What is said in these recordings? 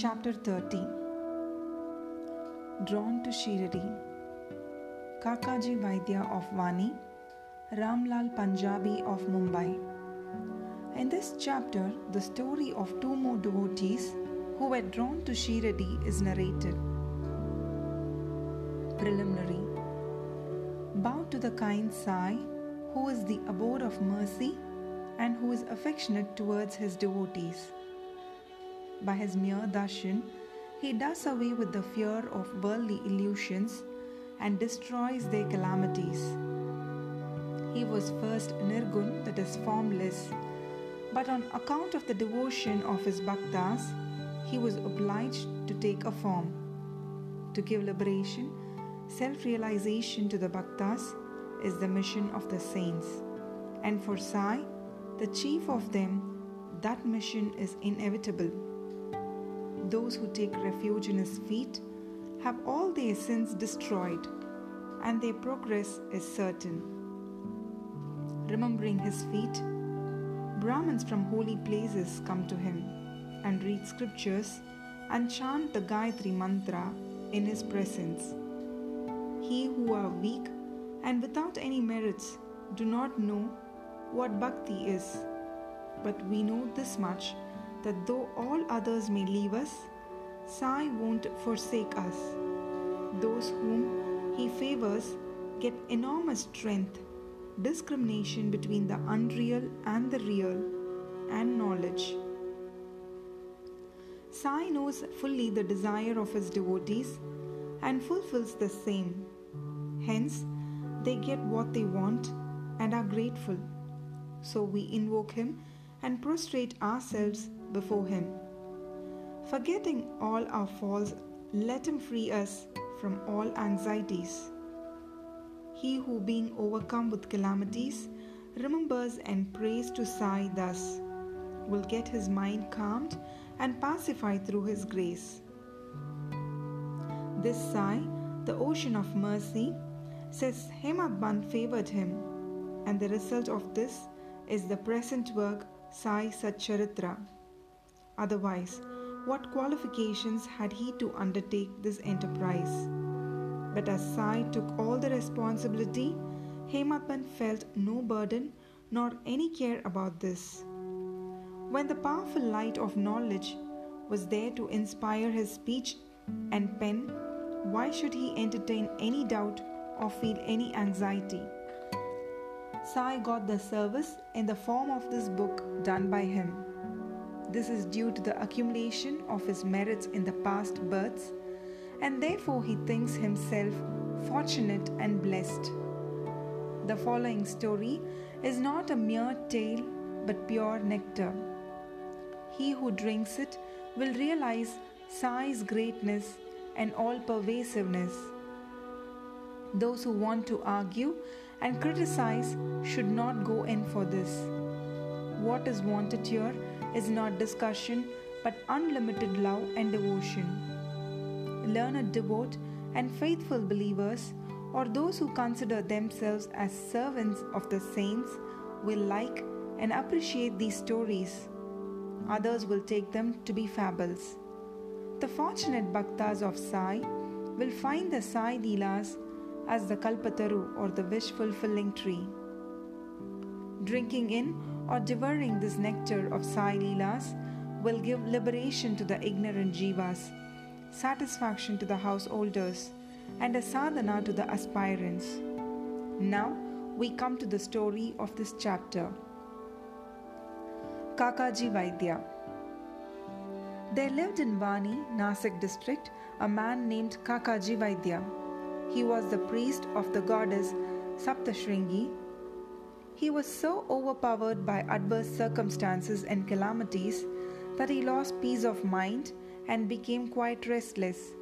Chapter 30 Drawn to Shiradi Kakaji Vaidya of Vani, Ramlal Punjabi of Mumbai. In this chapter, the story of two more devotees who were drawn to Shiradi is narrated. Preliminary Bow to the kind Sai, who is the abode of mercy and who is affectionate towards his devotees. By his mere darshan, he does away with the fear of worldly illusions and destroys their calamities. He was first nirgun, that is formless, but on account of the devotion of his bhaktas, he was obliged to take a form. To give liberation, self realization to the bhaktas is the mission of the saints, and for Sai, the chief of them, that mission is inevitable. Those who take refuge in his feet have all their sins destroyed, and their progress is certain. Remembering his feet, Brahmins from holy places come to him and read scriptures and chant the Gayatri mantra in his presence. He who are weak and without any merits do not know what bhakti is. But we know this much that though all others may leave us, Sai won't forsake us. Those whom he favors get enormous strength, discrimination between the unreal and the real, and knowledge. Sai knows fully the desire of his devotees and fulfills the same. Hence, they get what they want and are grateful. So we invoke him and prostrate ourselves before him. Forgetting all our faults, let him free us from all anxieties. He who, being overcome with calamities, remembers and prays to Sai thus, will get his mind calmed and pacified through his grace. This Sai, the ocean of mercy, says Hemadpant favored him, and the result of this is the present work Sai Satcharitra. Otherwise, what qualifications had he to undertake this enterprise? But as Sai took all the responsibility, Hemadpant felt no burden nor any care about this. When the powerful light of knowledge was there to inspire his speech and pen, why should he entertain any doubt or feel any anxiety? Sai got the service in the form of this book done by him. This is due to the accumulation of his merits in the past births, and therefore he thinks himself fortunate and blessed. The following story is not a mere tale but pure nectar. He who drinks it will realize Sai's greatness and all pervasiveness. Those who want to argue and criticize should not go in for this. What is wanted here is not discussion but unlimited love and devotion. Learned, devout, and faithful believers, or those who consider themselves as servants of the saints, will like and appreciate these stories. Others will take them to be fables. The fortunate bhaktas of Sai will find the Sai Leelas as the Kalpataru or the wish fulfilling tree. Drinking in or devouring this nectar of Sai Leelas will give liberation to the ignorant jivas, satisfaction to the householders, and a sadhana to the aspirants. Now we come to the story of this chapter. Kakaji Vaidya. There lived in Vani, Nasik district, a man named Kakaji Vaidya. He was the priest of the goddess Saptashringi. He was so overpowered by adverse circumstances and calamities that he lost peace of mind and became quite restless.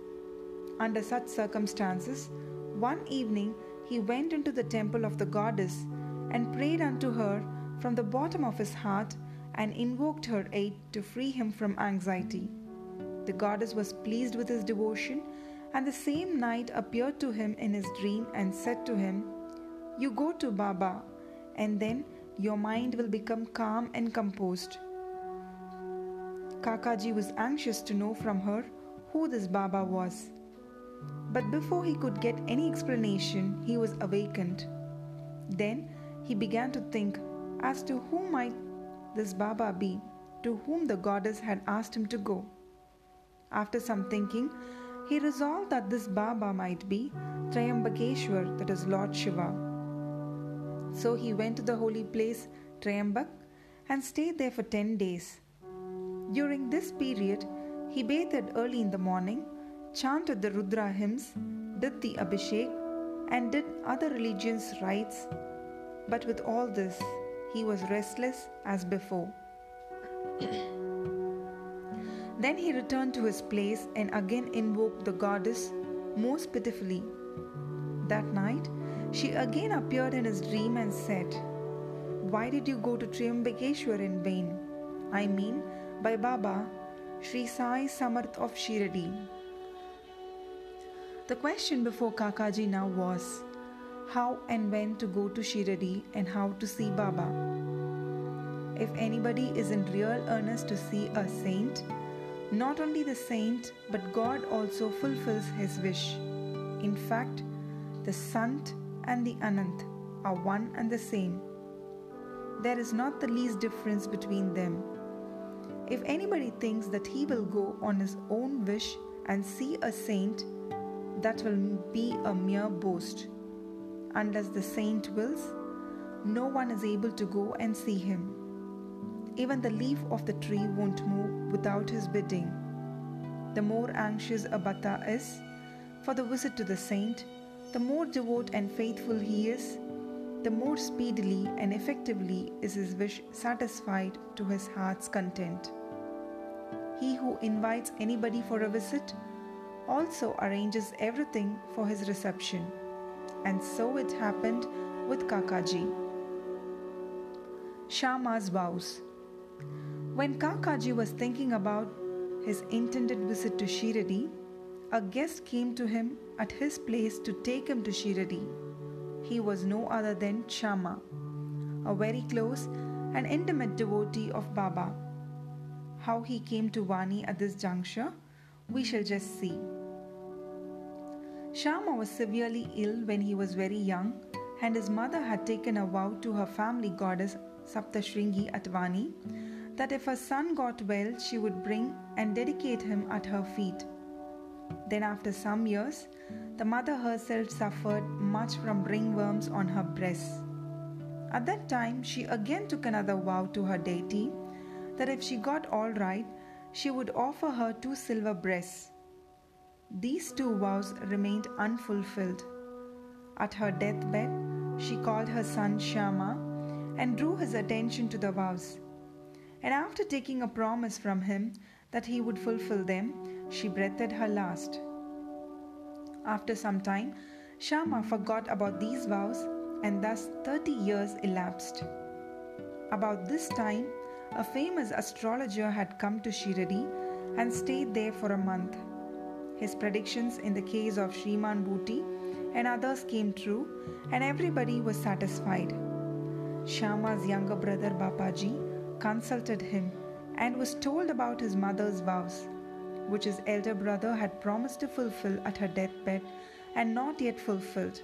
Under such circumstances, one evening he went into the temple of the goddess and prayed unto her from the bottom of his heart and invoked her aid to free him from anxiety. The goddess was pleased with his devotion and the same night appeared to him in his dream and said to him, You go to Baba, and then your mind will become calm and composed. Kakaji was anxious to know from her who this Baba was. But before he could get any explanation, he was awakened. Then he began to think as to who might this Baba be to whom the goddess had asked him to go. After some thinking, he resolved that this Baba might be Triambakeshwar, that is Lord Shiva. So he went to the holy place Triambak and stayed there for 10 days. During this period, he bathed early in the morning, chanted the Rudra hymns, did the Abhishek, and did other religious rites. But with all this, he was restless as before. then he returned to his place and again invoked the goddess most pitifully. That night, she again appeared in his dream and said, Why did you go to Triambakeshwar in vain? I mean, by Baba, Sri Sai Samarth of Shiradi. The question before Kakaji now was how and when to go to Shiradi and how to see Baba. If anybody is in real earnest to see a saint, not only the saint but God also fulfills his wish. In fact, the Sant and the Anant are one and the same. There is not the least difference between them. If anybody thinks that he will go on his own wish and see a saint, that will be a mere boast. Unless the saint wills, no one is able to go and see him. Even the leaf of the tree won't move without his bidding. The more anxious a bhakta is for the visit to the saint, the more devout and faithful he is, the more speedily and effectively is his wish satisfied to his heart's content. He who invites anybody for a visit also arranges everything for his reception. And so it happened with Kakaji. Shama's vows. When Kakaji was thinking about his intended visit to Shiradi, a guest came to him at his place to take him to Shiradi. He was no other than Shama, a very close and intimate devotee of Baba. How he came to Vani at this juncture, we shall just see. Shama was severely ill when he was very young, and his mother had taken a vow to her family goddess Saptashringi at Vani that if her son got well, she would bring and dedicate him at her feet. Then, after some years, the mother herself suffered much from ringworms on her breasts. At that time, she again took another vow to her deity that if she got all right, she would offer her two silver breasts. These two vows remained unfulfilled. At her deathbed, she called her son Shama and drew his attention to the vows. And after taking a promise from him that he would fulfill them, she breathed her last. After some time, Shama forgot about these vows, and thus 30 years elapsed. About this time, a famous astrologer had come to Shiradi and stayed there for a month. His predictions in the case of Shriman Bhuti and others came true, and everybody was satisfied. Shama's younger brother Bapaji consulted him and was told about his mother's vows, which his elder brother had promised to fulfill at her deathbed and not yet fulfilled.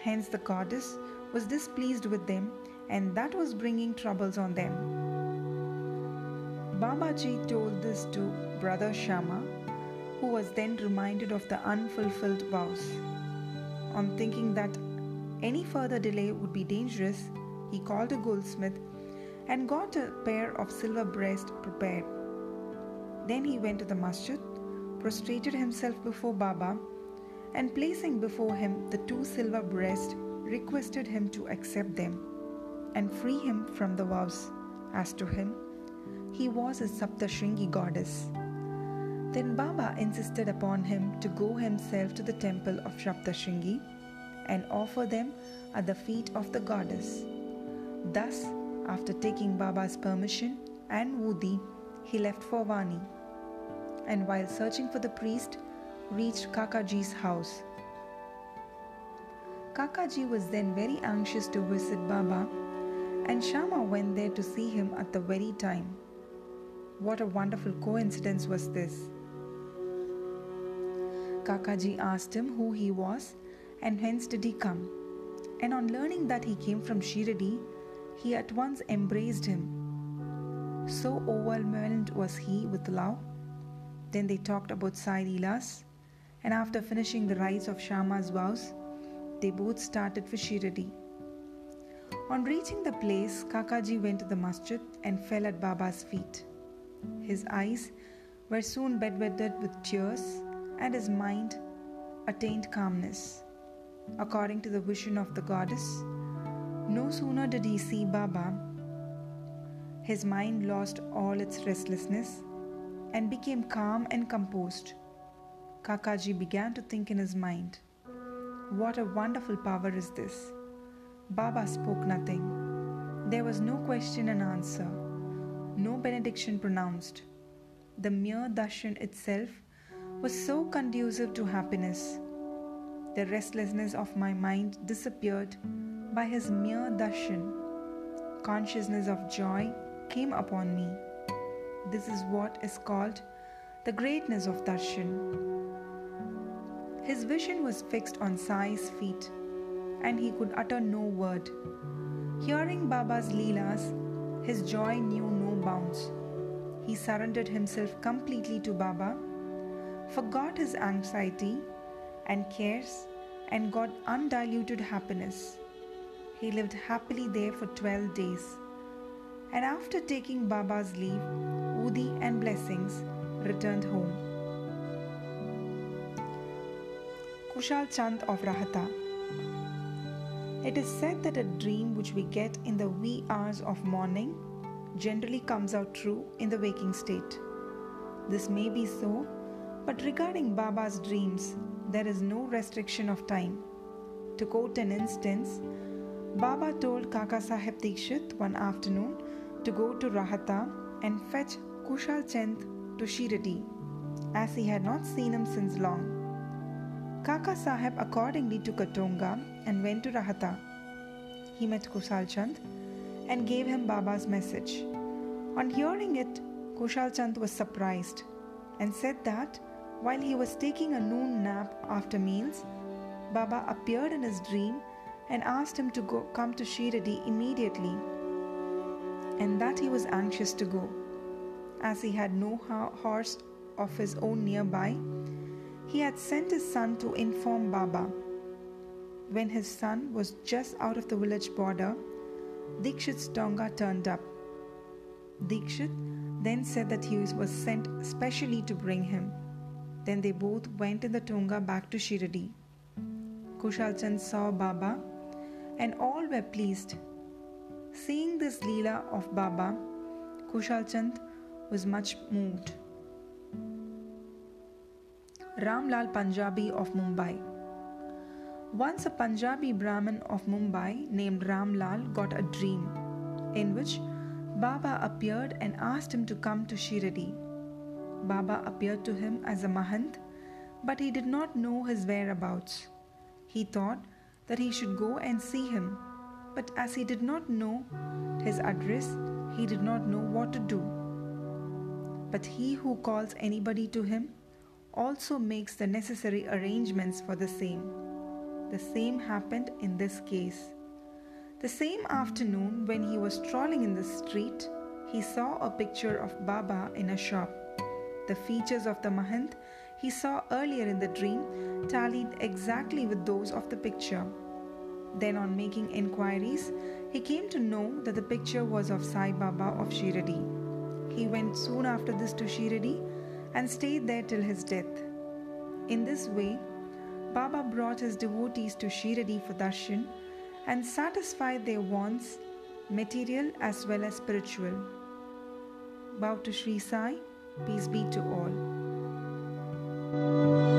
Hence, the goddess was displeased with them, and that was bringing troubles on them. Bapaji told this to brother Shama, who was then reminded of the unfulfilled vows. On thinking that any further delay would be dangerous, he called a goldsmith and got a pair of silver breasts prepared. Then he went to the masjid, prostrated himself before Baba, and placing before him the two silver breasts, requested him to accept them and free him from the vows. As to him, he was a Saptashringi goddess. Then Baba insisted upon him to go himself to the temple of Saptashringi and offer them at the feet of the goddess. Thus, after taking Baba's permission and Udi, he left for Vani. And while searching for the priest, reached Kakaji's house. Kakaji was then very anxious to visit Baba, and Shama went there to see him at the very time. What a wonderful coincidence was this! Kakaji asked him who he was and whence did he come. And on learning that he came from Shiradi, he at once embraced him. So overwhelmed was he with love. Then they talked about Sai Leelas, and after finishing the rites of Shama's vows, they both started for Shiradi. On reaching the place, Kakaji went to the masjid and fell at Baba's feet. His eyes were soon bedwetted with tears, and his mind attained calmness. According to the vision of the goddess, no sooner did he see Baba, his mind lost all its restlessness and became calm and composed. Kakaji began to think in his mind, What a wonderful power is this! Baba spoke nothing. There was no question and answer, no benediction pronounced. The mere darshan itself was so conducive to happiness. The restlessness of my mind disappeared by his mere darshan. Consciousness of joy came upon me. This is what is called the greatness of darshan. His vision was fixed on Sai's feet and he could utter no word. Hearing Baba's Leelas, his joy knew no bounds. He surrendered himself completely to Baba, forgot his anxiety and cares, and got undiluted happiness. He lived happily there for 12 days. And after taking Baba's leave, Udi and blessings, returned home. Kushal Chand of Rahata it is said that a dream which we get in the wee hours of morning generally comes out true in the waking state. This may be so, but regarding Baba's dreams, there is no restriction of time. To quote an instance, Baba told Kaka Sahib Dikshit one afternoon to go to Rahata and fetch Kushal Chand to Shiradi, as he had not seen him since long. Kaka Sahib accordingly took a tonga and went to Rahata. He met Kushal Chand and gave him Baba's message. On hearing it, Kushal Chand was surprised and said that while he was taking a noon nap after meals, Baba appeared in his dream and asked him to go come to Shiradi immediately and that he was anxious to go. As he had no horse of his own nearby, he had sent his son to inform Baba. When his son was just out of the village border, Dikshit's Tonga turned up. Dikshit then said that he was sent specially to bring him. Then they both went in the Tonga back to Shiradi. Kushal Chand saw Baba and all were pleased. Seeing this Leela of Baba, Kushal Chand was much moved. Ramlal Punjabi of Mumbai. Once a Punjabi Brahmin of Mumbai named Ramlal got a dream in which Baba appeared and asked him to come to Shiradi. Baba appeared to him as a Mahant, but he did not know his whereabouts. He thought that he should go and see him, but as he did not know his address, he did not know what to do. But he who calls anybody to him also makes the necessary arrangements for the same. The same happened in this case. The same afternoon, when he was strolling in the street, he saw a picture of Baba in a shop. The features of the Mahant he saw earlier in the dream tallied exactly with those of the picture. Then, on making inquiries, he came to know that the picture was of Sai Baba of Shiradi. He went soon after this to Shiradi and stayed there till his death. In this way, Baba brought his devotees to Shiradi for darshan and satisfied their wants, material as well as spiritual. Bow to Sri Sai, peace be to all.